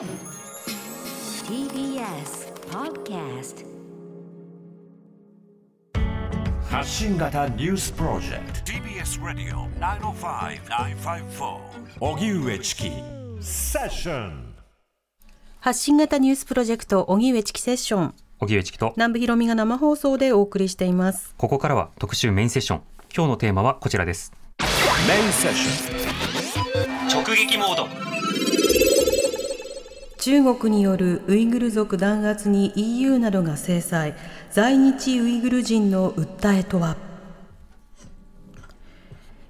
TBS Podcast 発信型ニュースプロジェクト。TBS Radio 905-954荻上チキ。セッション発信型ニュースプロジェクト荻上チキセッション。荻上チキと南部ひろみが生放送でお送りしています。ここからは特集メインセッション。今日のテーマはこちらです。メインセッション。直撃モード中国によるウイグル族弾圧に EU などが制裁在日ウイグル人の訴えとは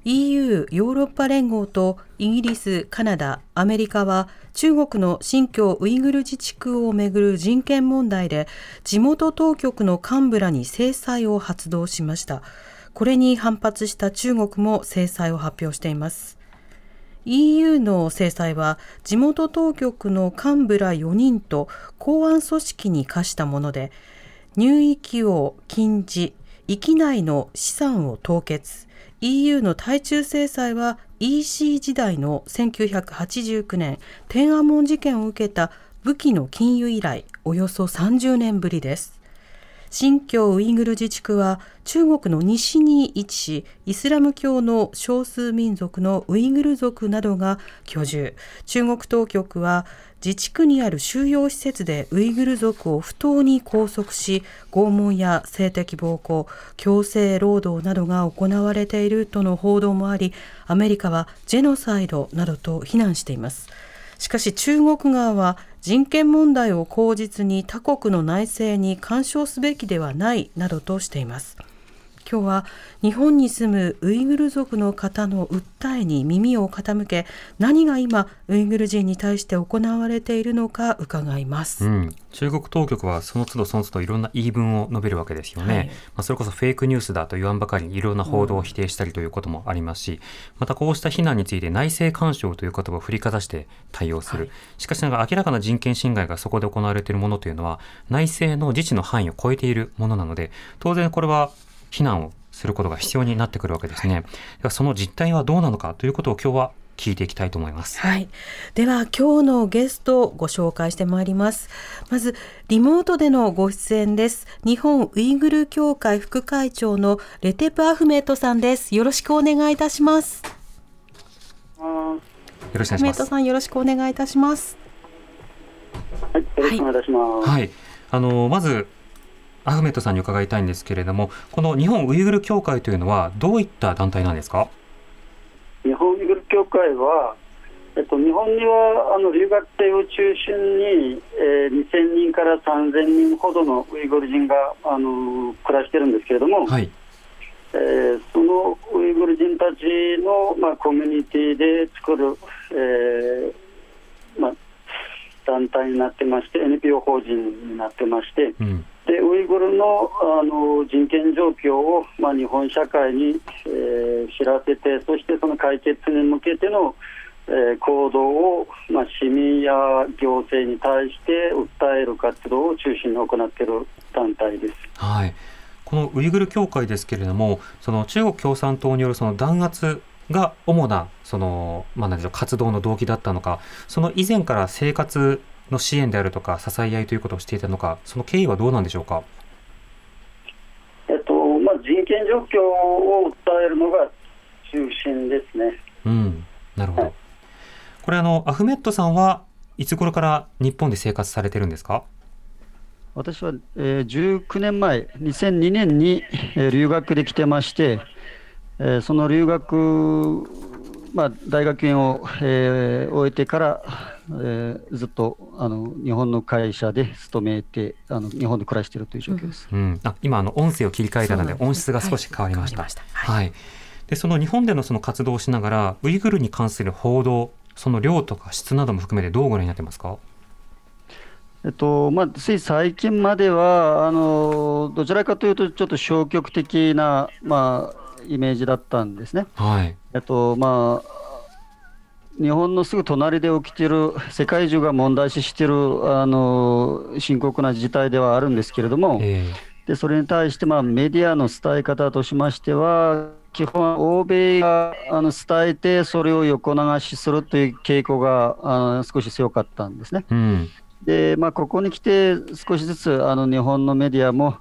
？EU= ヨーロッパ連合とイギリス、カナダ、アメリカは中国の新疆ウイグル自治区をめぐる人権問題で地元当局の幹部らに制裁を発動しました。これに反発した中国も制裁を発表しています。EU の制裁は地元当局の幹部ら4人と公安組織に課したもので入域を禁じ域内の資産を凍結。EU の対中制裁は EC 時代の1989年天安門事件を受けた武器の禁輸以来およそ30年ぶりです。新疆ウイグル自治区は中国の西に位置しイスラム教の少数民族のウイグル族などが居住。中国当局は自治区にある収容施設でウイグル族を不当に拘束し拷問や性的暴行強制労働などが行われているとの報道もありアメリカはジェノサイドなどと非難しています。しかし中国側は人権問題を口実に他国の内政に干渉すべきではないなどとしています。今日は日本に住むウイグル族の方の訴えに耳を傾け何が今ウイグル人に対して行われているのか伺います、うん、中国当局はその都度その都度いろんな言い分を述べるわけですよね、はい。まあ、それこそフェイクニュースだと言わんばかりにいろんな報道を否定したりということもありますし、またこうした非難について内政干渉という言葉を振りかざして対応する、はい。しかしながら明らかな人権侵害がそこで行われているものというのは内政の自治の範囲を超えているものなので当然これは非難をすることが必要になってくるわけですね。ではその実態はどうなのかということを今日は聞いていきたいと思います。はい。では今日のゲストをご紹介してまいります。まずリモートでのご出演です。日本ウイグル協会副会長のレテプアフメットさんです。よろしくお願いいたします。よろしくお願いしますアフメット。さんよろしくお願いいたします。はい、よろしくお願いいたします。はい、あのまずアフメットさんに伺いたいんですけれども、この日本ウイグル協会というのはどういった団体なんですか？日本ウイグル協会は、えっと、日本にはあの留学生を中心に、えー、2000人から3000人ほどのウイグル人があの暮らしてるんですけれども、はい、えーそのウイグル人たちの、まあ、コミュニティで作る、えーまあ、団体になってまして NPO 法人になってまして、うん、でウイグルのあの人権状況を、まあ、日本社会に、えー知らせて、そしてその解決に向けての、えー行動を、まあ、市民や行政に対して訴える活動を中心に行っている団体です。はい。このウイグル協会ですけれども、その中国共産党によるその弾圧が主なそのまあ何でしょう活動の動機だったのか、その以前から生活の支援であるとか支え合いということをしていたのか、その経緯はどうなんでしょうか？えっとまあ、人権状況を訴えるのが中心ですね。うん、なるほどはい。これあのアフメットさんはいつ頃から日本で生活されてるんですか？私は、えー19年前、2002年に、えー留学で来てまして、えーその留学、まあ、大学院を、えー終えてから、えーずっとあの日本の会社で勤めてあの、日本で暮らしているという状況です。うん、あ今あの音声を切り替えたので音質が少し変わりました。はいはい。でその日本でのその活動をしながらウイグルに関する報道、その量とか質なども含めてどうご覧になってますか？えっとまあ、つい最近まではあの、どちらかというと、ちょっと消極的な、まあ、イメージだったんですね。はい。えっとまあ、日本のすぐ隣で起きている、世界中が問題視しているあの深刻な事態ではあるんですけれども、えでそれに対して、まあ、メディアの伝え方としましては、基本、欧米があの伝えて、それを横流しするという傾向があの少し強かったんですね。うんで、まあ、ここに来て、少しずつあの日本のメディアも、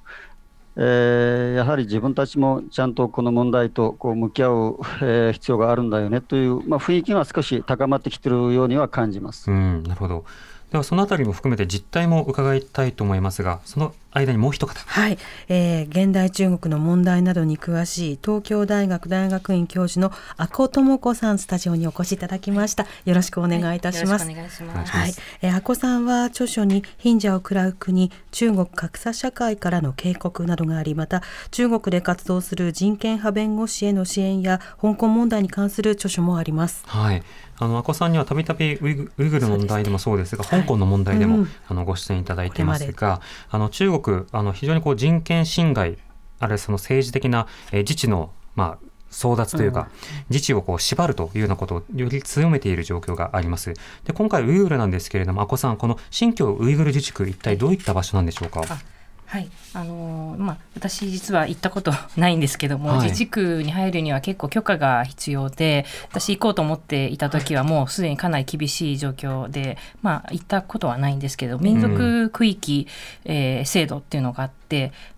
えーやはり自分たちもちゃんとこの問題とこう向き合う、えー必要があるんだよねという、まあ、雰囲気が少し高まってきているようには感じます。うん、なるほど。ではそのあたりも含めて実態も伺いたいと思いますが、その間にもう一方。はい、えー現代中国の問題などに詳しい東京大学大学院教授の阿古智子さんスタジオにお越しいただきました。よろしくお願いいたします。よろしくお願いします。はい、えー、阿古さんは著書に貧者を食らう国中国格差社会からの警告などがありまた中国で活動する人権派弁護士への支援や香港問題に関する著書もあります。はい。あの、阿古さんにはたびたびウイグルの問題でもそうですが、すね香港の問題でも、うんあのご出演いただいていますが、あの中国、あの非常にこう人権侵害、あるいはその政治的な、えー自治の、まあ、争奪というか、自治をこう縛るというようなことをより強めている状況があります。で、今回ウイグルなんですけれども、阿古さん、この新疆ウイグル自治区、一体どういった場所なんでしょうか？あはい、あのーまあ私実は行ったこと ないんですけども、はい。自治区に入るには結構許可が必要で、私行こうと思っていた時はもうすでにかなり厳しい状況で、まあ行ったことはないんですけど、民族区域、えー制度っていうのがあって、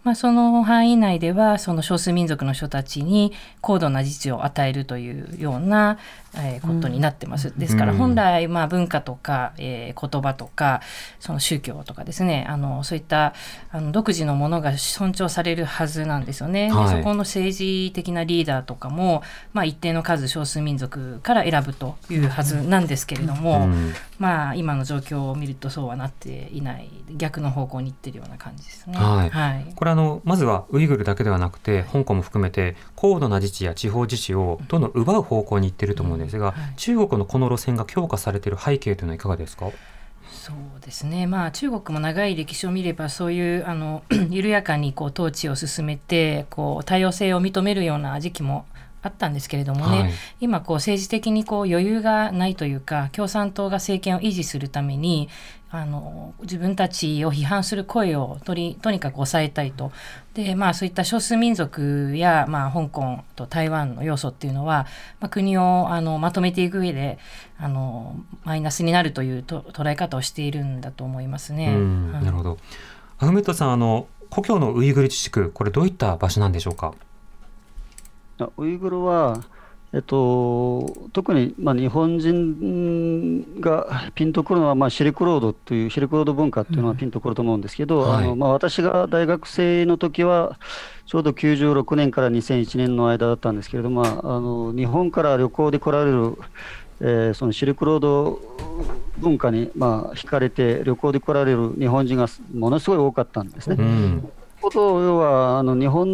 まあその範囲内ではその少数民族の人たちに高度な自治を与えるというような、えーことになってます。ですからうん本来まあ文化とか、えー言葉とかその宗教とかですねあのそういったあの独自のものが尊重されるはずなんですよね。ではいそこの政治的なリーダーとかも、まあ、一定の数少数民族から選ぶというはずなんですけれども、うんまあ今の状況を見るとそうはなっていない逆の方向に行ってるような感じですね。はいはい。これあのまずはウイグルだけではなくて香港も含めて高度な自治や地方自治をどんどん奪う方向に行っていると思うんですが、はい。中国のこの路線が強化されている背景というのはいかがですか？そうですね、まあ、中国も長い歴史を見ればそういうあの 緩やかにこう統治を進めてこう多様性を認めるような時期もあったんですけれどもね、はい。今こう政治的にこう余裕がないというか共産党が政権を維持するためにあの自分たちを批判する声をとりとにかく抑えたいと。で、まあ、そういった少数民族や、まあ、香港と台湾の要素っていうのは、まあ、国をあのまとめていく上であのマイナスになるというと捉え方をしているんだと思いますね。なるほど。アフメットさんあの故郷のウイグル自治区これどういった場所なんでしょうか？あウイグルは、えっと、特に、まあ、日本人がピンとくるのは、まあ、シルクロードという、シルクロード文化っていうのはピンとくると思うんですけど、はい。あのまあ、私が大学生の時は、ちょうど96年から2001年の間だったんですけれども、まあ、あの日本から旅行で来られる、えーそのシルクロード文化に、まあ、惹かれて旅行で来られる日本人がものすごい多かったんですね。うん。こと要はあの日本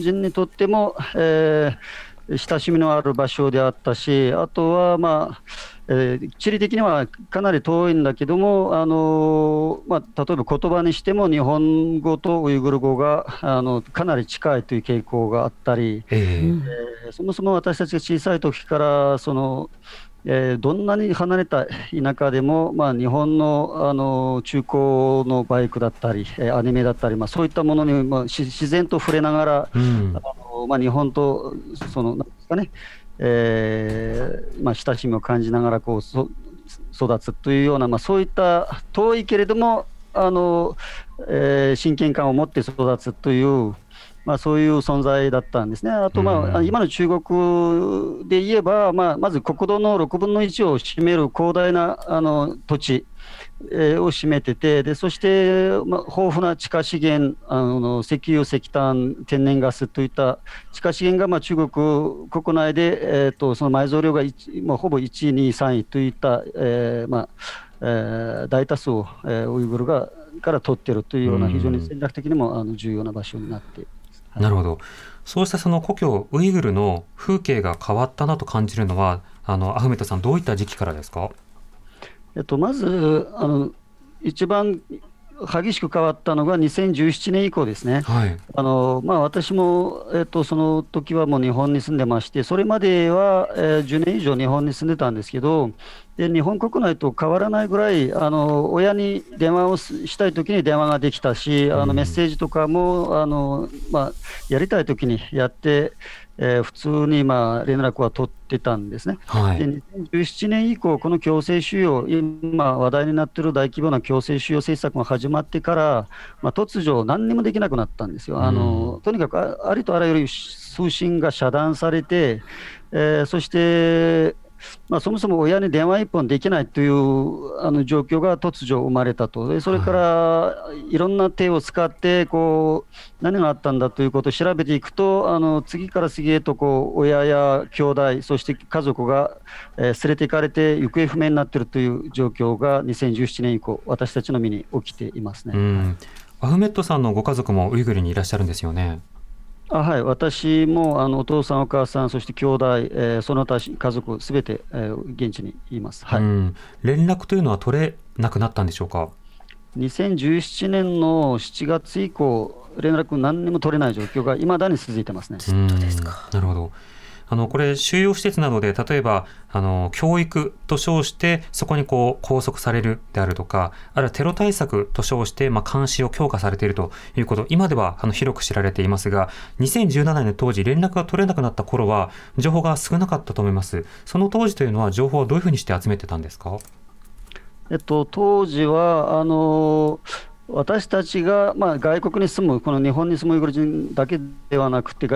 人にとっても、えー親しみのある場所であったし、あとは、まあえー地理的にはかなり遠いんだけども、あのまあ、例えば言葉にしても日本語とウイグル語があのかなり近いという傾向があったり、ええ。えーそもそも私たちが小さい時からその、えーどんなに離れた田舎でも、まあ、日本のあの中古のバイクだったり、えーアニメだったり、まあ、そういったものに、まあ、し自然と触れながら、うん。あのまあ、日本とそのなんですかね、えーまあ、親しみを感じながらこうそ育つというような、まあ、そういった遠いけれどもあの、えー親近感を持って育つという、まあ、そういう存在だったんですね。あと、まあ、うん今の中国で言えば、まあ、まず国土の6分の1を占める広大なあの土地、えーを占めてて、でそして、まあ、豊富な地下資源、あの石油、石炭、天然ガスといった地下資源が、まあ、中国国内で、えー、とその埋蔵量が一まあ、ほぼ1位、2位、3位といった、えーまあえー大多数を、えーウイグルがから取っているというような、うん非常に戦略的にもあの重要な場所になっています。はい。なるほど。そうしたその故郷ウイグルの風景が変わったなと感じるのはあのアフメットさんどういった時期からですか？えっと、まずあの一番激しく変わったのが2017年以降ですね。はい。あのまあ、私も、えっと、その時はもう日本に住んでまして、それまでは、えー10年以上日本に住んでたんですけど、で日本国内と変わらないぐらい、あの親に電話をすしたい時に電話ができたし、あうんのメッセージとかもあの、まあ、やりたい時にやって、えー普通にまあ連絡は取ってたんですね。はいで2017年以降、この強制収容、今話題になっている大規模な強制収容政策が始まってから、まあ、突如、何にもできなくなったんですよ。あのとにかくあありとあらゆる通信が遮断されて、えーそして、まあ、そもそも親に電話一本できないというあの状況が突如生まれたと、でそれからいろんな手を使ってこう、何があったんだということを調べていくと、あの次から次へとこう親や兄弟、そして家族が、えー連れて行かれて行方不明になっているという状況が2017年以降、私たちの身に起きていますね。うんアフメットさんのご家族もウイグルにいらっしゃるんですよね。あはい、私もあのお父さん、お母さん、そして兄弟、えーその他家族すべて、えー現地にいます。はいうん連絡というのは取れなくなったんでしょうか？2017年の7月以降、連絡何にも取れない状況がいまだに続いてますね。うんなるほど。あのこれ収容施設などで例えばあの教育と称してそこにこう拘束されるであるとかあるいはテロ対策と称してまあ監視を強化されているということ今ではあの広く知られていますが2017年の当時連絡が取れなくなった頃は情報が少なかったと思います。その当時というのは情報をどういうふうにして集めてたんですか？えっと、当時はあの私たちが、まあ、外国に住む、この日本に住むウイグル人だけではなくて、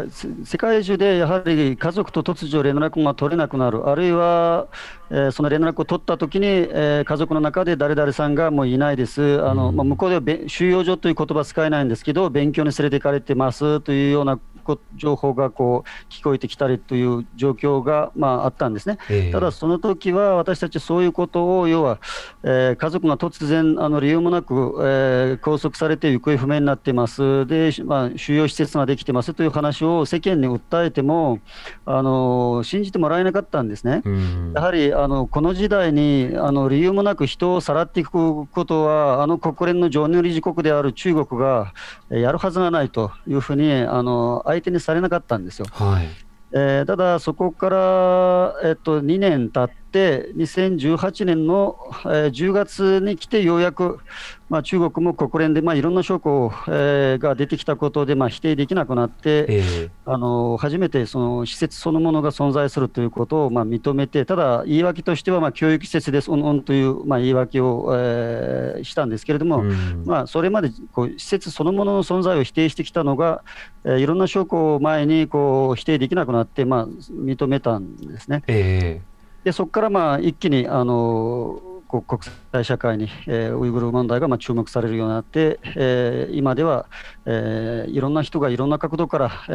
世界中でやはり家族と突如連絡が取れなくなる、あるいは、えーその連絡を取ったときに、えー家族の中で誰々さんがもういないです、あのまあ、向こうではべ収容所という言葉使えないんですけど、勉強に連れて行かれてますというようなこ情報がこう聞こえてきたりという状況が、まあ、あったんですね。ええ。ただ、その時は私たちそういうことを、要は、えー家族が突然、あの理由もなく、えー拘束されて行方不明になってます、で、まあ、収容施設ができてますという話を世間に訴えても、あの信じてもらえなかったんですね。うんやはりあのこの時代にあの理由もなく人をさらっていくことは、あの国連の常任理事国である中国がえーやるはずがないというふうにあの相手にされなかったんですよ。はいえーただ、そこから、えっと、2年経って、2018年の、えー10月に来て、ようやく、まあ、中国も国連で、まあ、いろんな証拠、えーが出てきたことで、まあ、否定できなくなって、ええ。あの初めてその施設そのものが存在するということをまあ認めて、ただ、言い訳としてはまあ教育施設です、うんうんというまあ言い訳を、えーしたんですけれども、うん。まあ、それまでこう施設そのものの存在を否定してきたのが、えーいろんな証拠を前にこう否定できなくなって、まあ、認めたんですね。えでそこからまあ一気にあの国際社会に、えーウイグル問題がまあ注目されるようになって、えー今では、えーいろんな人がいろんな角度から、え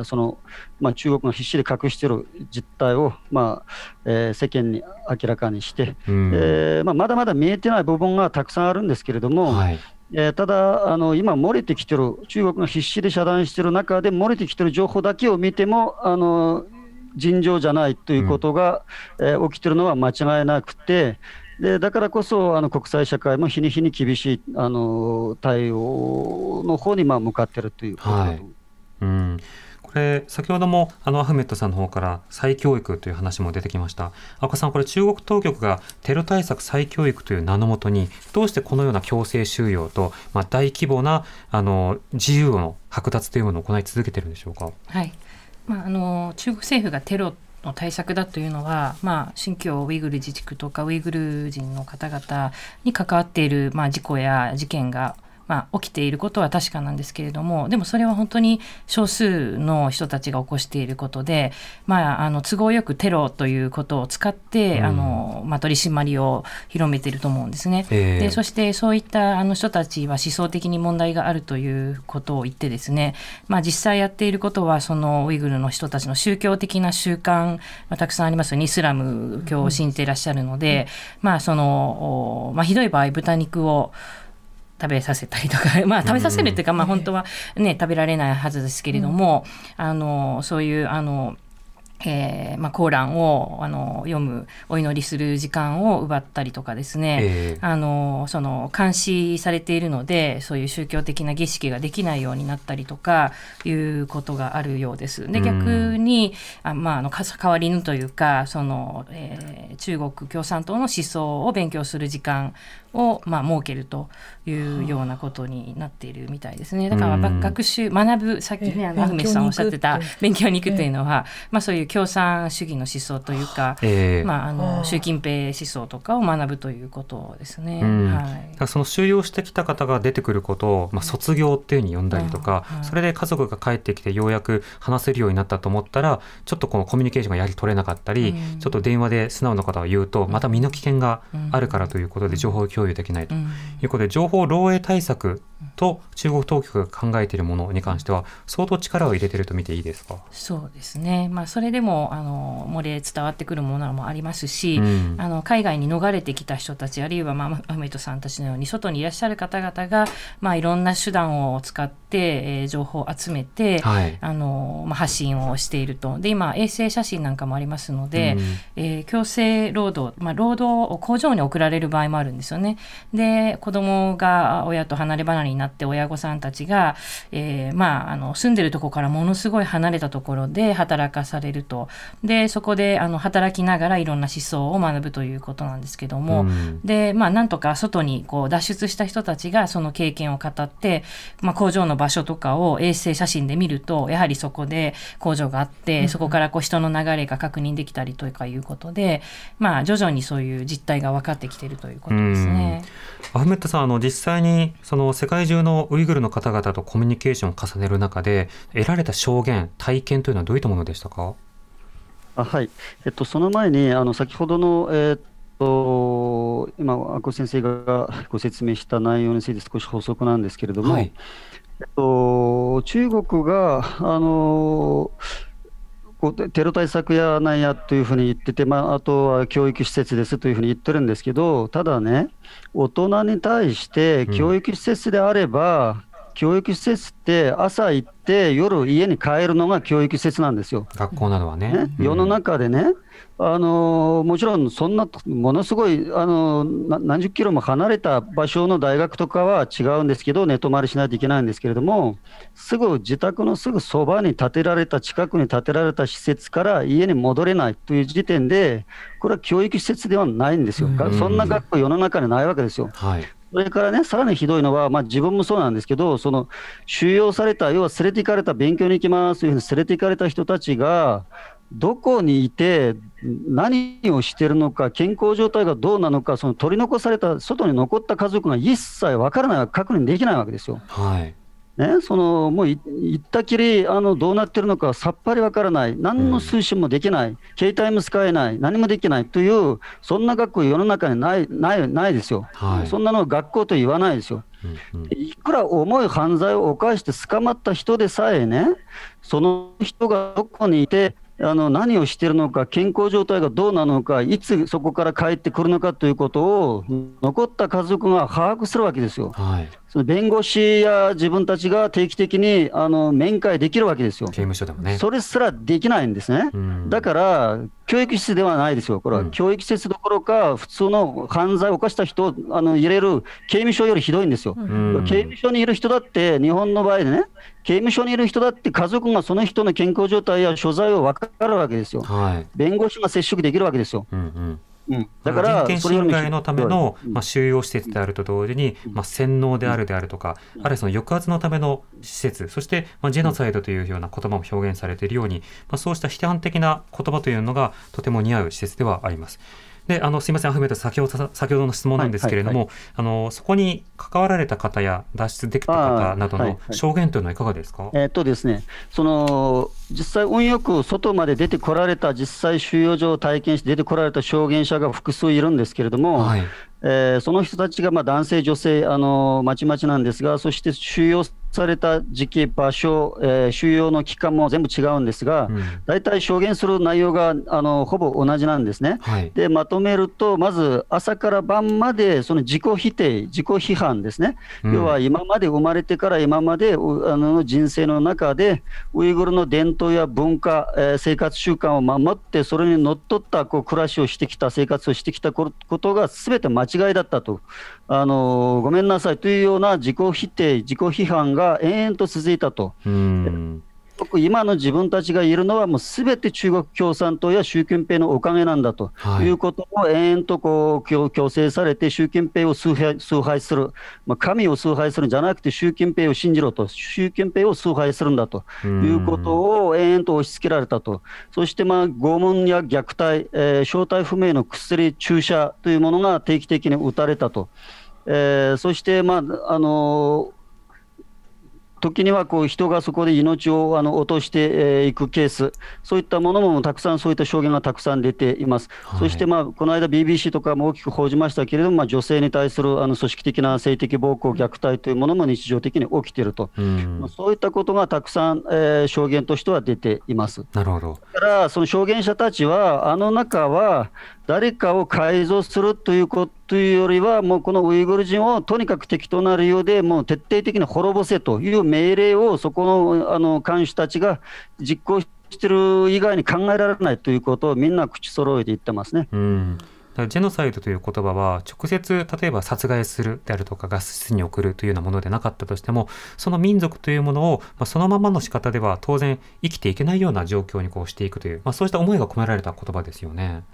ーそのまあ、中国が必死で隠している実態を、まあえー世間に明らかにして、えうん。えーまあ、まだまだ見えてない部分がたくさんあるんですけれども、はい。えーただ、あの今、漏れてきてる、中国が必死で遮断している中で、漏れてきてる情報だけを見ても、あの尋常じゃないということが、えー起きてるのは間違いなくて、でだからこそあの国際社会も日に日に厳しいあの対応の方にまあ向かっているということだと。思い。うん、これ先ほどもあのアフメットさんの方から再教育という話も出てきました。赤岡さんこれ中国当局がテロ対策再教育という名のもとにどうしてこのような強制収容と、まあ、大規模なあの自由の剥奪というものを行い続けているんでしょうか？はいまあ、あの中国政府がテロの対策だというのは、まあ、新疆ウイグル自治区とかウイグル人の方々に関わっている、まあ、事故や事件が、まあ、起きていることは確かなんですけれどもでもそれは本当に少数の人たちが起こしていることで、まあ、あの都合よくテロということを使って、うん。あのまあ、取り締まりを広めていると思うんですね。ええ。でそしてそういったあの人たちは思想的に問題があるということを言ってですね、まあ、実際やっていることはそのウイグルの人たちの宗教的な習慣、まあ、たくさんありますよね。イスラム教を信じていらっしゃるので、まあそのおまあ、ひどい場合豚肉を食べさせたりとか、まあ、食べさせるっていうか、まあ、本当は、ね、食べられないはずですけれども、あのそういうあのえーまあ、コーランをあの読むお祈りする時間を奪ったりとかですね、ええ。あのその監視されているのでそういう宗教的な儀式ができないようになったりとかいうことがあるようです。でうん。逆にあ、まあ、あのか代わりぬというかその、えー中国共産党の思想を勉強する時間を、まあ、設けるというようなことになっているみたいですね。だから、まあ学習学ぶさっきね、あのアフメスさんおっしゃってた勉強に行くというのは、まあ、そういう共産主義の思想というか、えーまあ、あの習近平思想とかを学ぶということですね。うん。はい。その収容してきた方が出てくることを、まあ、卒業っていうふうに呼んだりとか、うん。それで家族が帰ってきてようやく話せるようになったと思ったらちょっとこのコミュニケーションがやはり取れなかったり、うん。ちょっと電話で素直な方を言うとまた身の危険があるからということで情報共有できないと。うん。いうことで情報漏洩対策と中国当局が考えているものに関しては相当力を入れていると見ていいですか、そうですね、まあ、それでもあの漏れ伝わってくるものもありますし、うん。あの海外に逃れてきた人たちあるいは、まあ、アフメイトさんたちのように外にいらっしゃる方々が、まあ、いろんな手段を使って、えー情報を集めて、はい。あのまあ、発信をしていると。で今衛星写真なんかもありますので、うん。えー強制労働、まあ、労働を工場に送られる場合もあるんですよね。で子供が親と離れ離れになって親御さんたちが、えーまあ、あの住んでるところからものすごい離れたところで働かされると。でそこであの働きながらいろんな思想を学ぶということなんですけども、うん。でまあなんとか外にこう脱出した人たちがその経験を語って、まあ、工場の場所とかを衛星写真で見るとやはりそこで工場があって、そこからこう人の流れが確認できたりとかいうことで、まあ、徐々にそういう実態が分かってきているということですね。アフメットさんあの実際にその世界中のウイグルの方々とコミュニケーションを重ねる中で得られた証言体験というのはどういったものでしたか？あはい、えっと、その前にあの先ほどの、えーっと今、阿古先生がご説明した内容について少し補足なんですけれども、はいと、中国があのこうテロ対策やなんやというふうに言ってて、まあ、あとは教育施設ですというふうに言ってるんですけど、ただね、大人に対して教育施設であれば、教育施設って朝行って夜家に帰るのが教育施設なんですよ。学校などはね。ね、世の中でね、あのもちろんそんなものすごい、あのな何十キロも離れた場所の大学とかは違うんですけど、寝泊まりしないといけないんですけれども、すぐ自宅のすぐそばに建てられた、近くに建てられた施設から家に戻れないという時点で、これは教育施設ではないんですよ、がそんな学校、世の中にないわけですよ。はいそれからね、さらにひどいのは、まあ、自分もそうなんですけど、その収容された、要は連れて行かれた、勉強に行きますというふうに連れて行かれた人たちが、どこにいて、何をしてるのか、健康状態がどうなのか、その取り残された、外に残った家族が一切分からない、確認できないわけですよ。はいね、そのもうい行ったきりあのどうなってるのかさっぱりわからない、何の推進もできない、携帯も使えない、何もできない。という、そんな学校、世の中にないないないですよ、はい。そんなの学校と言わないですよ。うんうん。いくら重い犯罪を犯して捕まった人でさえね、その人がどこにいて、あの何をしているのか、健康状態がどうなのか、いつそこから帰ってくるのかということを、残った家族が把握するわけですよ。はいその弁護士や自分たちが定期的にあの面会できるわけですよ刑。務所でもねそれすらできないんですね。うんだから、教育施設ではないですよ、これは、うん教育施設どころか、普通の犯罪を犯した人をあの入れる刑務所よりひどいんですよ。うん刑務所にいる人だって、日本の場合でね、刑務所にいる人だって、家族がその人の健康状態や所在を分かるわけですよ。はい弁護士が接触できるわけですよ。うんうんうん、だから、人権侵害のための、うんまあ、収容施設であると同時に、まあ、洗脳であるであるとか、あるいはその抑圧のための施設、そして、まあ、ジェノサイドというような言葉も表現されているように、まあ、そうした批判的な言葉というのがとても似合う施設ではあります。であのすみません、アフメット先ほど先ほどの質問なんですけれども、はいあのそこに関わられた方や脱出できた方などの証言というのはいかがですか、えーっとですね、その実際、運よく外まで出てこられた、実際収容所を体験して出てこられた証言者が複数いるんですけれども、はい。えーその人たちがまあ男性、女性、あのまちまちなんですが、そして収容された時期、場所、えー収容の期間も全部違うんですが、うん。大体証言する内容があのほぼ同じなんですね。はい。でまとめると、まず朝から晩までその自己否定、自己批判ですね、うん。要は今まで生まれてから今までうあの人生の中で、ウイグルの伝統や文化、えー生活習慣を守って、それにのっとったこう暮らしをしてきた、生活をしてきたことがすべて間違いだったと、あのごめんなさいというような自己否定、自己批判が延々と続いたと。今の自分たちがいるのは、もうすべて中国共産党や習近平のおかげなんだと。はい。いうことを延々とこう強強制されて、習近平を崇拝崇拝する、まあ、神を崇拝するんじゃなくて、習近平を信じろと、習近平を崇拝するんだと。いうことを延々と押し付けられたと、そしてまあ拷問や虐待、えー正体不明の薬、注射というものが定期的に打たれたと。えーそして、まああの時にはこう人がそこで命をあの落としてえーいくケース、そういったものもたくさん、そういった証言がたくさん出ています。はいそして、まあ、この間、BBC とかも大きく報じましたけれども、まあ、女性に対するあの組織的な性的暴行、虐待というものも日常的に起きていると、うんまあそういったことがたくさん、えー証言としては出ています。なるほど。だから、その証言者たちは、あの中は、誰かを改造するというこというよりは、もうこのウイグル人をとにかく適当な理由で、もう徹底的に滅ぼせという命令を、そこのあの看守たちが実行している以外に考えられないということをみんな口揃えて言ってますね。うんジェノサイドという言葉は直接例えば殺害するであるとかガス室に送るというようなものでなかったとしてもその民族というものを、まあ、そのままの仕方では当然生きていけないような状況にこうしていくという、まあ、そうした思いが込められた言葉ですよね。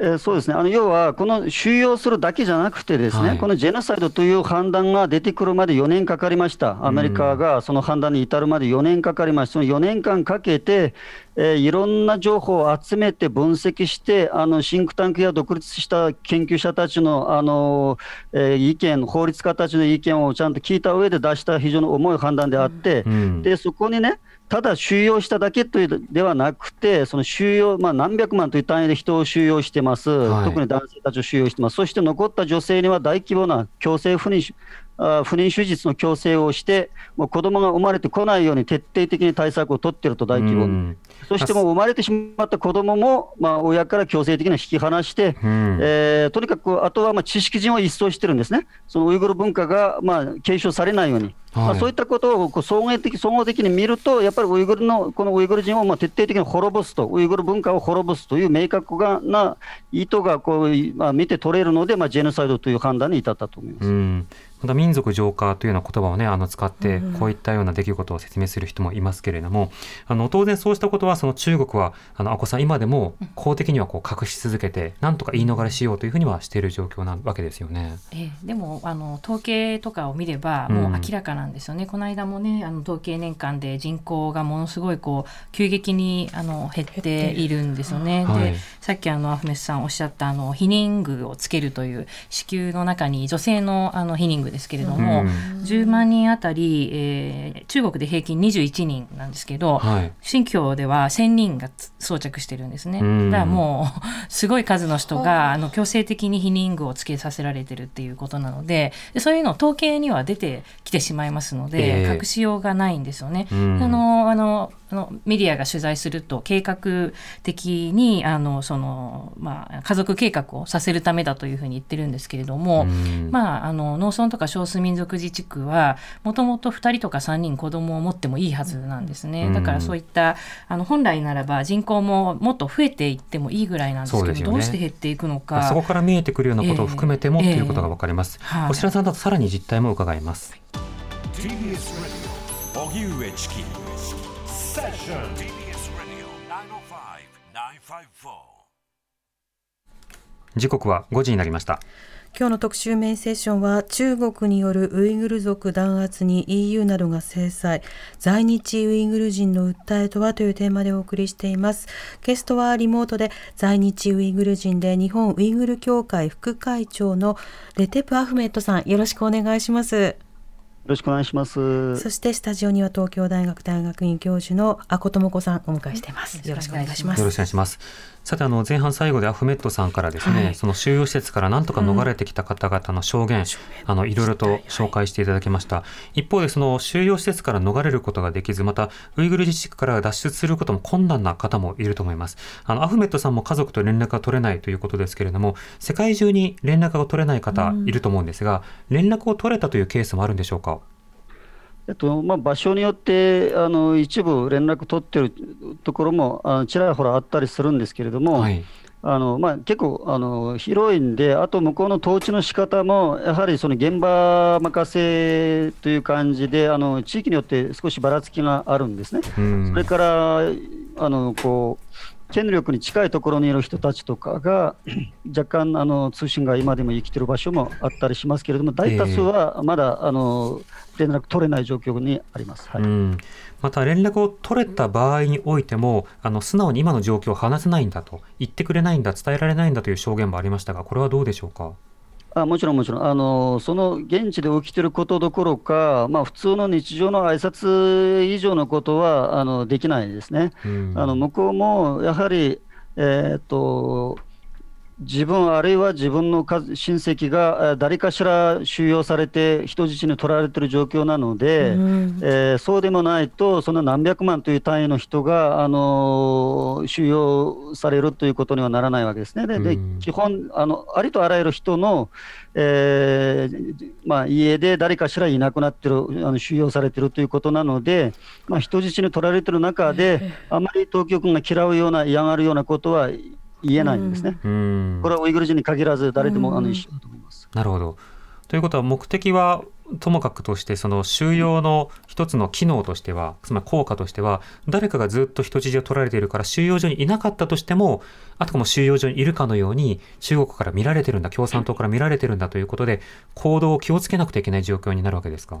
えーそうですね。あの要は、この収容するだけじゃなくて、ですね、はい。このジェノサイドという判断が出てくるまで4年かかりました、アメリカがその判断に至るまで4年かかりました、その4年間かけて、えーいろんな情報を集めて分析して、あのシンクタンクや独立した研究者たちの、あのえー意見、法律家たちの意見をちゃんと聞いた上で出した非常に重い判断であって、うん。でそこにね、ただ収容しただけというではなくて、その収容、まあ、何百万という単位で人を収容してます、はい。特に男性たちを収容してます、そして残った女性には大規模な強制不妊あ不妊手術の強制をして、もう子供が生まれてこないように徹底的に対策を取っていると、大規模に。うんそしてもう生まれてしまった子供も、まあ、親から強制的に引き離して、うん。えーとにかくあとはまあ知識人を一掃してるんですね、そのウイグル文化がまあ継承されないように、まあ、そういったことをこう総合的総合的に見ると、やっぱりウイグルのこのウイグル人をまあ徹底的に滅ぼすと、ウイグル文化を滅ぼすという明確な意図がこう、まあ、見て取れるので、まあ、ジェノサイドという判断に至ったと思います。うん。また民族浄化というような言葉をねあの使ってこういったような出来事を説明する人もいますけれども、あの当然そうしたことはその中国はあの阿古さん今でも公的にはこう隠し続けてなんとか言い逃れしようというふうにはしている状況なわけですよね。ええ。でもあの統計とかを見ればもう明らかなんですよね、この間もねあの統計年間で人口がものすごいこう急激にあの減っているんですよね。はいでさっきあのアフメスさんおっしゃったあの避妊具をつけるという子宮の中に女性のあの避妊具ですけれども、うん。10万人あたり、えー中国で平均21人なんですけど、はい。新疆では1000人がつ装着してるんですね。うんだからもうすごい数の人があの強制的に避妊具をつけさせられてるっていうことなのででそういうの統計には出てきてしまいますので、ええ隠しようがないんですよね。うんあのあのあのメディアが取材すると計画的にあのその、まあ、家族計画をさせるためだというふうに言ってるんですけれども、うん。まあ、あの農村とか少数民族自治区はもともと2人とか3人子供を持ってもいいはずなんですね、うん。だからそういったあの本来ならば人口ももっと増えていってもいいぐらいなんですけどね。どうして減っていくのか。そこから見えてくるようなことを含めても、ええということが分かります。はい。お白さんだとさらに実態も伺います。TBS Radio 荻上チキセッション TBS Radio 905-954時刻は5時になりました。今日の特集メインセッションは中国によるウイグル族弾圧に EU などが制裁。在日ウイグル人の訴えとはというテーマでお送りしています。ゲストはリモートで在日ウイグル人で日本ウイグル協会副会長のレテプ・アフメットさん。よろしくお願いします。よろしくお願いします。そしてスタジオには東京大学大学院教授の阿古智子さんお迎えしていますよろしくお願いしますよろしくお願いします。さてあの前半最後でアフメットさんからですね、はいその収容施設からなんとか逃れてきた方々の証言、あのいろいろと紹介していただきました。一方でその収容施設から逃れることができず、またウイグル自治区から脱出することも困難な方もいると思います。あのアフメットさんも家族と連絡が取れないということですけれども、世界中に連絡が取れない方いると思うんですが、連絡を取れたというケースもあるんでしょうか？えっとまあ、場所によってあの一部連絡取ってるところもあのちらほらあったりするんですけれども、はい。あのまあ、結構あの広いんで、あと向こうの統治の仕方も、やはりその現場任せという感じで、あの地域によって少しばらつきがあるんですね。うんそれからあのこう権力に近いところにいる人たちとかが、若干あの通信が今でも生きてる場所もあったりしますけれども、大多数はまだ、あの連絡取れない状況にあります。はい、また連絡を取れた場合においてもあの素直に今の状況を話せないんだと言ってくれないんだ伝えられないんだという証言もありましたがこれはどうでしょうか？あもちろん、もちろん、あのその現地で起きてることどころか、まあ、普通の日常の挨拶以上のことはあのできないですね。うんあの向こうもやはり、えーっと自分、あるいは自分の家親戚がえー誰かしら収容されて人質に取られている状況なので、うん。えーそうでもないと、その何百万という単位の人が、あのー収容されるということにはならないわけですね。ででうん。基本あの、ありとあらゆる人の、えーまあ、家で誰かしらいなくなってる、あの収容されてるということなので、まあ、人質に取られてる中で、あまり当局が嫌うような、嫌がるようなことは言えないんですね。うんこれはウイグル人に限らず、誰でもあうんの一緒だと思います。なるほど。ということは目的はともかくとしてその収容の一つの機能としてはつまり効果としては誰かがずっと人質を取られているから収容所にいなかったとしてもあたかも収容所にいるかのように中国から見られてるんだ共産党から見られてるんだということで行動を気をつけなくてはいけない状況になるわけですか？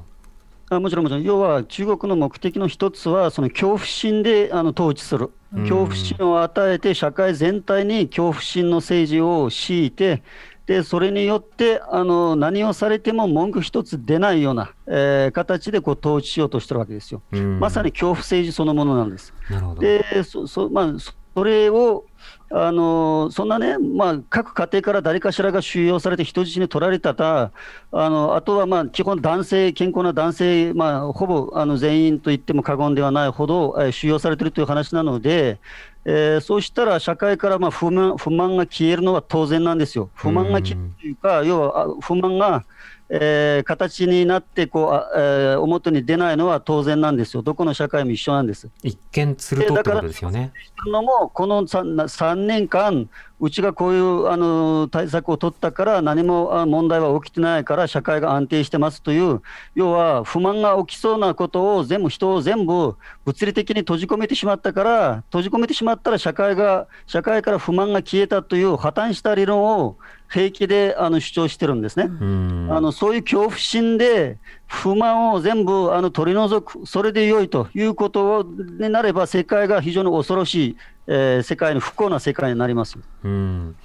あもちろん、もちろん、要は中国の目的の一つは、その恐怖心であの統治する、うん。恐怖心を与えて、社会全体に恐怖心の政治を強いて、でそれによってあの何をされても文句一つ出ないような、えー形でこう統治しようとしてるわけですよ。うん。まさに恐怖政治そのものなんです。でそそまあ、それをあのそんなね、まあ、各家庭から誰かしらが収容されて人質に取られたら、あのあとはまあ基本、男性、健康な男性、まあ、ほぼあの全員と言っても過言ではないほど、え収容されているという話なので、えーそうしたら社会からまあ不満不満が消えるのは当然なんですよ。不満が消えるというか、要は不満が、えー形になってこう、あえー表に出ないのは当然なんですよ。どこの社会も一緒なんです。一見するとってことですよね。るのも、この 3, 3年間、うちがこういうあの対策を取ったから、何もあ問題は起きてないから、社会が安定してますという、要は不満が起きそうなことを全部、人を全部物理的に閉じ込めてしまったから、閉じ込めてしまったら社会が、社会から不満が消えたという破綻した理論を平気であの主張してるんですね。うんあのそういう恐怖心で不満を全部あの取り除く、それで良いということになれば、世界が非常に恐ろしい、えー世界の不幸な世界になります。うん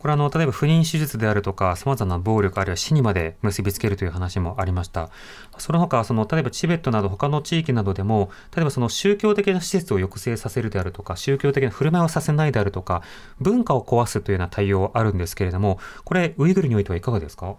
これあの例えば不妊手術であるとかさまざまな暴力あるいは死にまで結びつけるという話もありました。その他その例えばチベットなど他の地域などでも例えばその宗教的な施設を抑制させるであるとか宗教的な振る舞いをさせないであるとか文化を壊すというような対応はあるんですけれどもこれウイグルにおいてはいかがですか？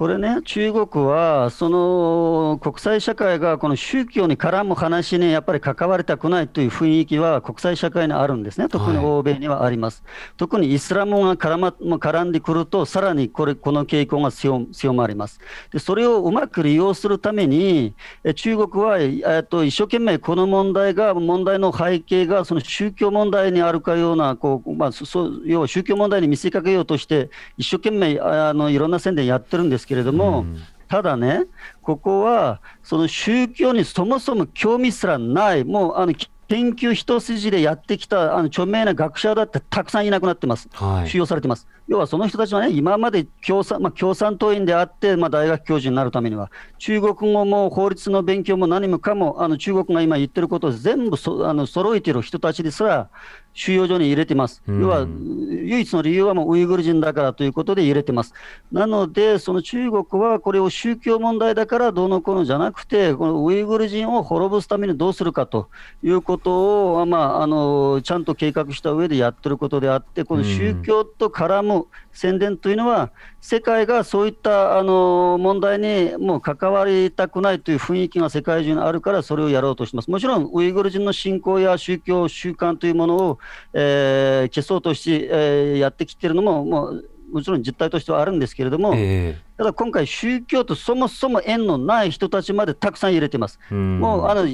これね、中国は、その国際社会がこの宗教に絡む話にやっぱり関わりたくないという雰囲気は国際社会にあるんですね、特にはい欧米にはあります。特にイスラムが絡,、ま、絡んでくると、さらにこれこの傾向が強強まりますで。それをうまく利用するために、え中国はえっと一生懸命この問題が、問題の背景がその宗教問題にあるかような、こうまあ、そ要は宗教問題に見せかけようとして、一生懸命あのいろんな宣伝やってるんですけれども、うんただね、ここはその宗教にそもそも興味すらない、もうあの研究一筋でやってきたあの著名な学者だってたくさんいなくなってます。はい収容されてます。要はその人たちはね、今まで共産,、まあ、共産党員であって、まあ、大学教授になるためには、中国語も法律の勉強も何もかも、あの中国が今言ってることを全部そあの揃えている人たちですら、収容所に入れてます。うん要は、唯一の理由はもうウイグル人だからということで入れてます。なので、その中国はこれを宗教問題だからどうのこうのじゃなくて、このウイグル人を滅ぼすためにどうするかということを、まあ、あのちゃんと計画した上でやってることであって、この宗教と絡む宣伝というのは、世界がそういったあの問題にもう関わりたくないという雰囲気が世界中にあるから、それをやろうとしてます。もちろん、ウイグル人の信仰や宗教、習慣というものを、えー消そうとして、えーやってきてるのも、もうもちろん実態としてはあるんですけれども、えただ今回、宗教とそもそも縁のない人たちまでたくさん入れてます。えうんもうあの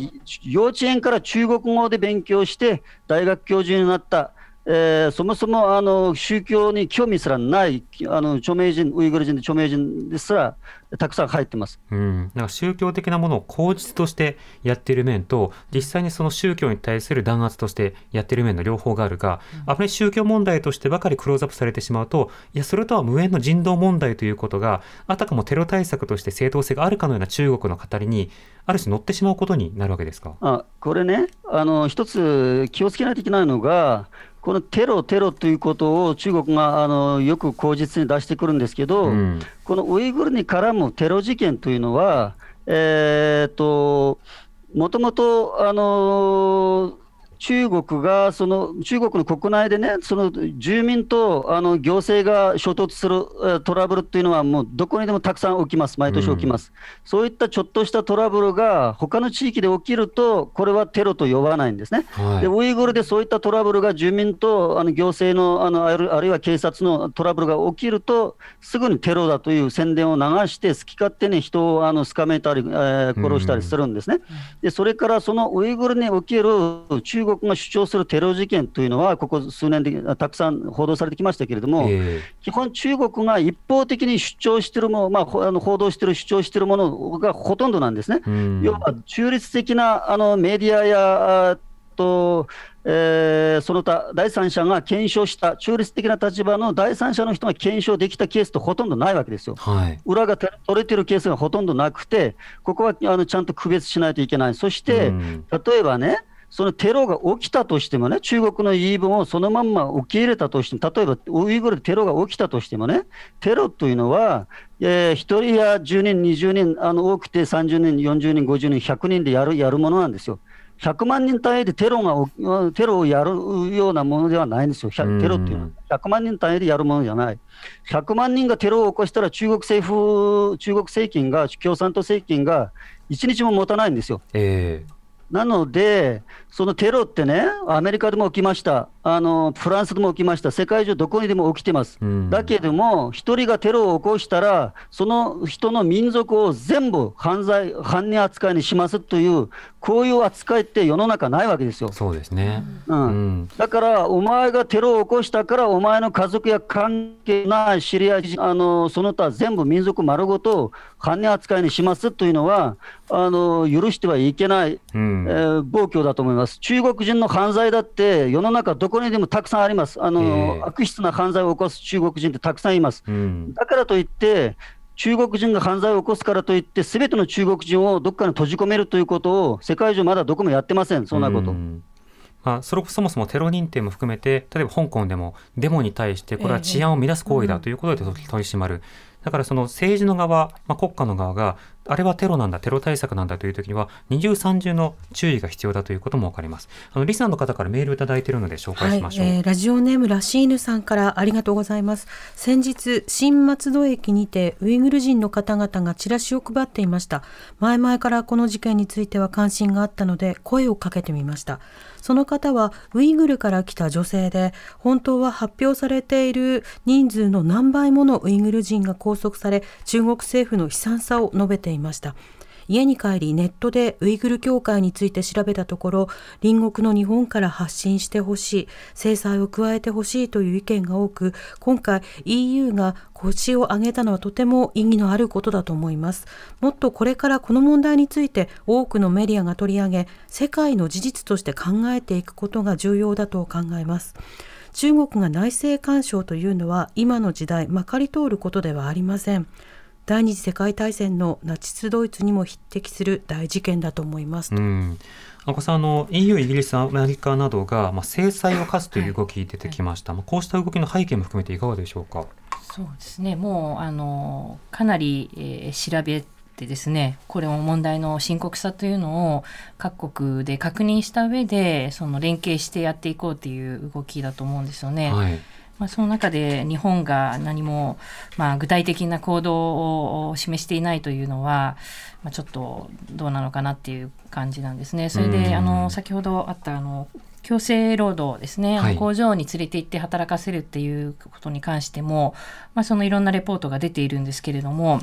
幼稚園から中国語で勉強して、大学教授になった、えーそもそもあの宗教に興味すらないあの著名人、ウイグル人で著名人ですらたくさん入ってます。うん、なんか宗教的なものを口実としてやっている面と実際にその宗教に対する弾圧としてやっている面の両方があるが、あまり宗教問題としてばかりクローズアップされてしまうといやそれとは無縁の人道問題ということがあたかもテロ対策として正当性があるかのような中国の語りにある種乗ってしまうことになるわけですか？あこれね、あの一つ気をつけないといけないのが、このテロ、テロということを中国があのよく口実に出してくるんですけど、うん。このウイグルに絡むテロ事件というのは、えー、ともともとあの中国がその中国の国内でね、その住民とあの行政が衝突するえートラブルっていうのは、もうどこにでもたくさん起きます、毎年起きます。そういったちょっとしたトラブルが他の地域で起きると、これはテロと呼ばないんですね。はいでウイグルでそういったトラブルが住民とあの行政のあのあるあるいは警察のトラブルが起きると、すぐにテロだという宣伝を流して、好き勝手に人をあの捕めたり、えー殺したりするんですね。でそれからそのウイグルにおける中国が主張するテロ事件というのは、ここ数年でたくさん報道されてきましたけれども、え基本、中国が一方的に主張しているもの、まあほ、あの報道している、主張しているものがほとんどなんですね。要は中立的なあのメディアやあと、えーその他第三者が検証した、中立的な立場の第三者の人が検証できたケースってほとんどないわけですよ。はい裏が取れてるケースがほとんどなくて、ここはあのちゃんと区別しないといけない。そして、うん例えばね、そのテロが起きたとしてもね、中国の言い分をそのまんま受け入れたとしても、例えばウイグルでテロが起きたとしてもね、テロというのは、えー、1人や10人、20人、あの多くて30人、40人、50人、100人でやるやるものなんですよ。100万人単位でテロがテロをやるようなものではないんですよ、100うんテロっていうのは。100万人単位でやるものじゃない。100万人がテロを起こしたら、中国政府、中国政権が、共産党政権が1日も持たないんですよ。ええなので、そのテロってね、アメリカでも起きました、あのフランスでも起きました、世界中どこにでも起きてます。うん。だけども、一人がテロを起こしたら、その人の民族を全部犯罪、犯人扱いにしますという、こういう扱いって世の中ないわけですよ。そうですね。うん。うん。だから、お前がテロを起こしたから、お前の家族や関係ない知り合い、あのその他全部民族丸ごと犯人扱いにしますというのは、あの許してはいけない、うんえー暴挙だと思います。中国人の犯罪だって、世の中どこにでもたくさんあります。あの、ええ悪質な犯罪を起こす中国人ってたくさんいます。うんだからといって、中国人が犯罪を起こすからといって、すべての中国人をどっかに閉じ込めるということを、世界中まだどこもやってません、そんなこと。うんまあ、それそもそもテロ認定も含めて例えば香港でもデモに対してこれは治安を乱す行為だということで取り締まる、だからその政治の側、まあ、国家の側があれはテロなんだテロ対策なんだという時には二重三重の注意が必要だということも分かります。あのリスナーの方からメールをいただいているので紹介しましょう、はいえーラジオネームラシーヌさんからありがとうございます。先日新松戸駅にてウイグル人の方々がチラシを配っていました。前々からこの事件については関心があったので声をかけてみましたその方はウイグルから来た女性で本当は発表されている人数の何倍ものウイグル人が拘束され中国政府の悲惨さを述べていました。家に帰りネットでウイグル協会について調べたところ隣国の日本から発信してほしい制裁を加えてほしいという意見が多く今回 EU が腰を上げたのはとても意義のあることだと思います。もっとこれからこの問題について多くのメディアが取り上げ世界の事実として考えていくことが重要だと考えます。中国が内政干渉というのは今の時代まかり通ることではありません。第二次世界大戦のナチスドイツにも匹敵する大事件だと思います。と、うん。阿古さんあの EU、イギリス、アメリカなどが、まあ、制裁を科すという動き出てきました、まあ、こうした動きの背景も含めていかがでしょうか？そうですね。もうあのかなり、えー調べてですねこれも問題の深刻さというのを各国で確認した上でその連携してやっていこうという動きだと思うんですよね。はいまあ、その中で日本が何も、まあ、具体的な行動を示していないというのは、まあ、ちょっとどうなのかなっていう感じなんですね。それうん。であの先ほどあったあの強制労働ですね、はい。工場に連れて行って働かせるっていうことに関しても、まあ、そのいろんなレポートが出ているんですけれども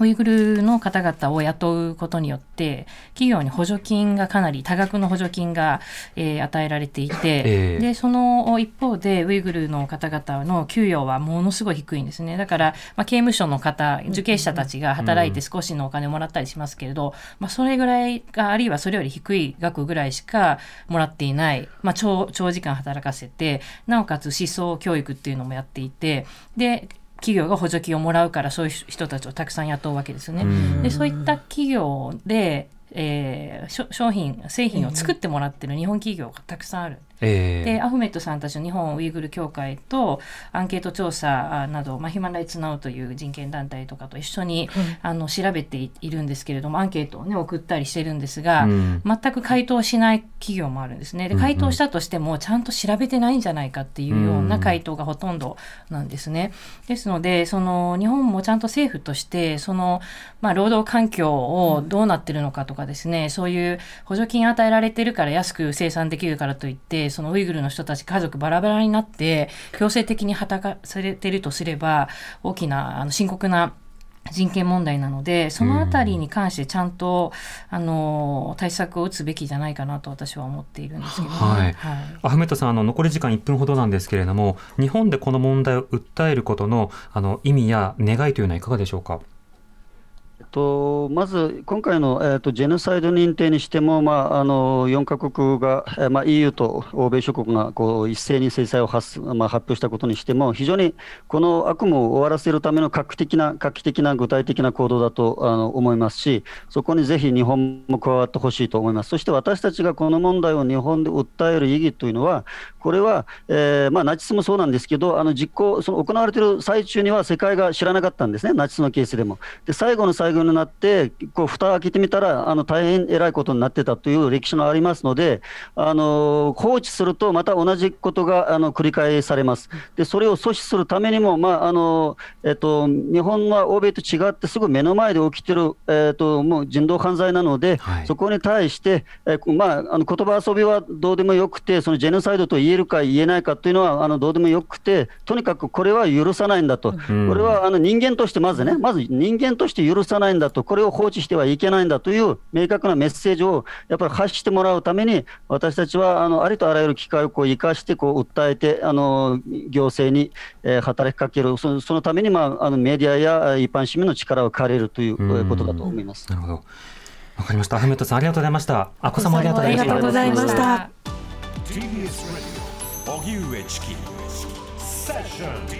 ウイグルの方々を雇うことによって企業に補助金がかなり多額の補助金が、えー、与えられていて、えーでその一方でウイグルの方々の給与はものすごい低いんですね。だから、まあ、刑務所の方受刑者たちが働いて少しのお金をもらったりしますけれど、まあ、それぐらいかあるいはそれより低い額ぐらいしかもらっていない、まあ、長長時間働かせてなおかつ思想教育っていうのもやっていてで企業が補助金をもらうからそういう人たちをたくさん雇うわけですよね。うんでそういった企業で、えー商品製品を作ってもらってる日本企業がたくさんある。えでアフメットさんたちの日本ウイグル協会とアンケート調査など、まあ、ヒューマン・ライツ・ナウという人権団体とかと一緒に、あの調べていいるんですけれどもアンケートを、ね、送ったりしてるんですが、うん全く回答しない企業もあるんですね。で回答したとしてもちゃんと調べてないんじゃないかっていうような回答がほとんどなんですね。ですのでその日本もちゃんと政府としてその、まあ、労働環境をどうなってるのかとかですね、そういう補助金与えられてるから安く生産できるからといってそのウイグルの人たち家族バラバラになって強制的に働かされてるとすれば大きなあの深刻な人権問題なのでそのあたりに関してちゃんと、あの対策を打つべきじゃないかなと私は思っているんですけどね。はいはいアフメットさんあの残り時間1分ほどなんですけれども日本でこの問題を訴えることのあの意味や願いというのはいかがでしょうか？と、まず今回の、えっと、ジェノサイド認定にしても、まあ、あの4カ国が、えまあ、EU と欧米諸国がこう一斉に制裁を発,、まあ、発表したことにしても、非常にこの悪夢を終わらせるための画期的な画期的な具体的な行動だとあの思いますし、そこにぜひ日本も加わってほしいと思います。そして私たちがこの問題を日本で訴える意義というのは、これは、えーまあ、ナチスもそうなんですけど、あの実行その行われている最中には世界が知らなかったんですね、ナチスのケースでも。で最後の最後になって、こう蓋を開けてみたら、あの大変偉いことになってたという歴史がありますので、あの放置すると、また同じことがあの繰り返されます。でそれを阻止するためにも、まああのえっと、日本は欧米と違って、すぐ目の前で起きてる、えっと、もう人道犯罪なので、はい。そこに対して、えーまあ、あの言葉遊びはどうでもよくて、そのジェノサイドと言えるか言えないかというのはあのどうでもよくて、とにかくこれは許さないんだと、うん。これはあの人間としてまずね、まず人間として許さないんだと、これを放置してはいけないんだという明確なメッセージをやっぱり発してもらうために、私たちはあのありとあらゆる機会をこう生かしてこう訴えて、あの行政に、えー働きかける、そそのために、まあ、あのメディアや一般市民の力を借りるというえーことだと思います。なるほど。わかりました。アフメットさんありがとうございました。あこさんもありがとうございました。ありがとうございました TBS Radio 荻上チキセッション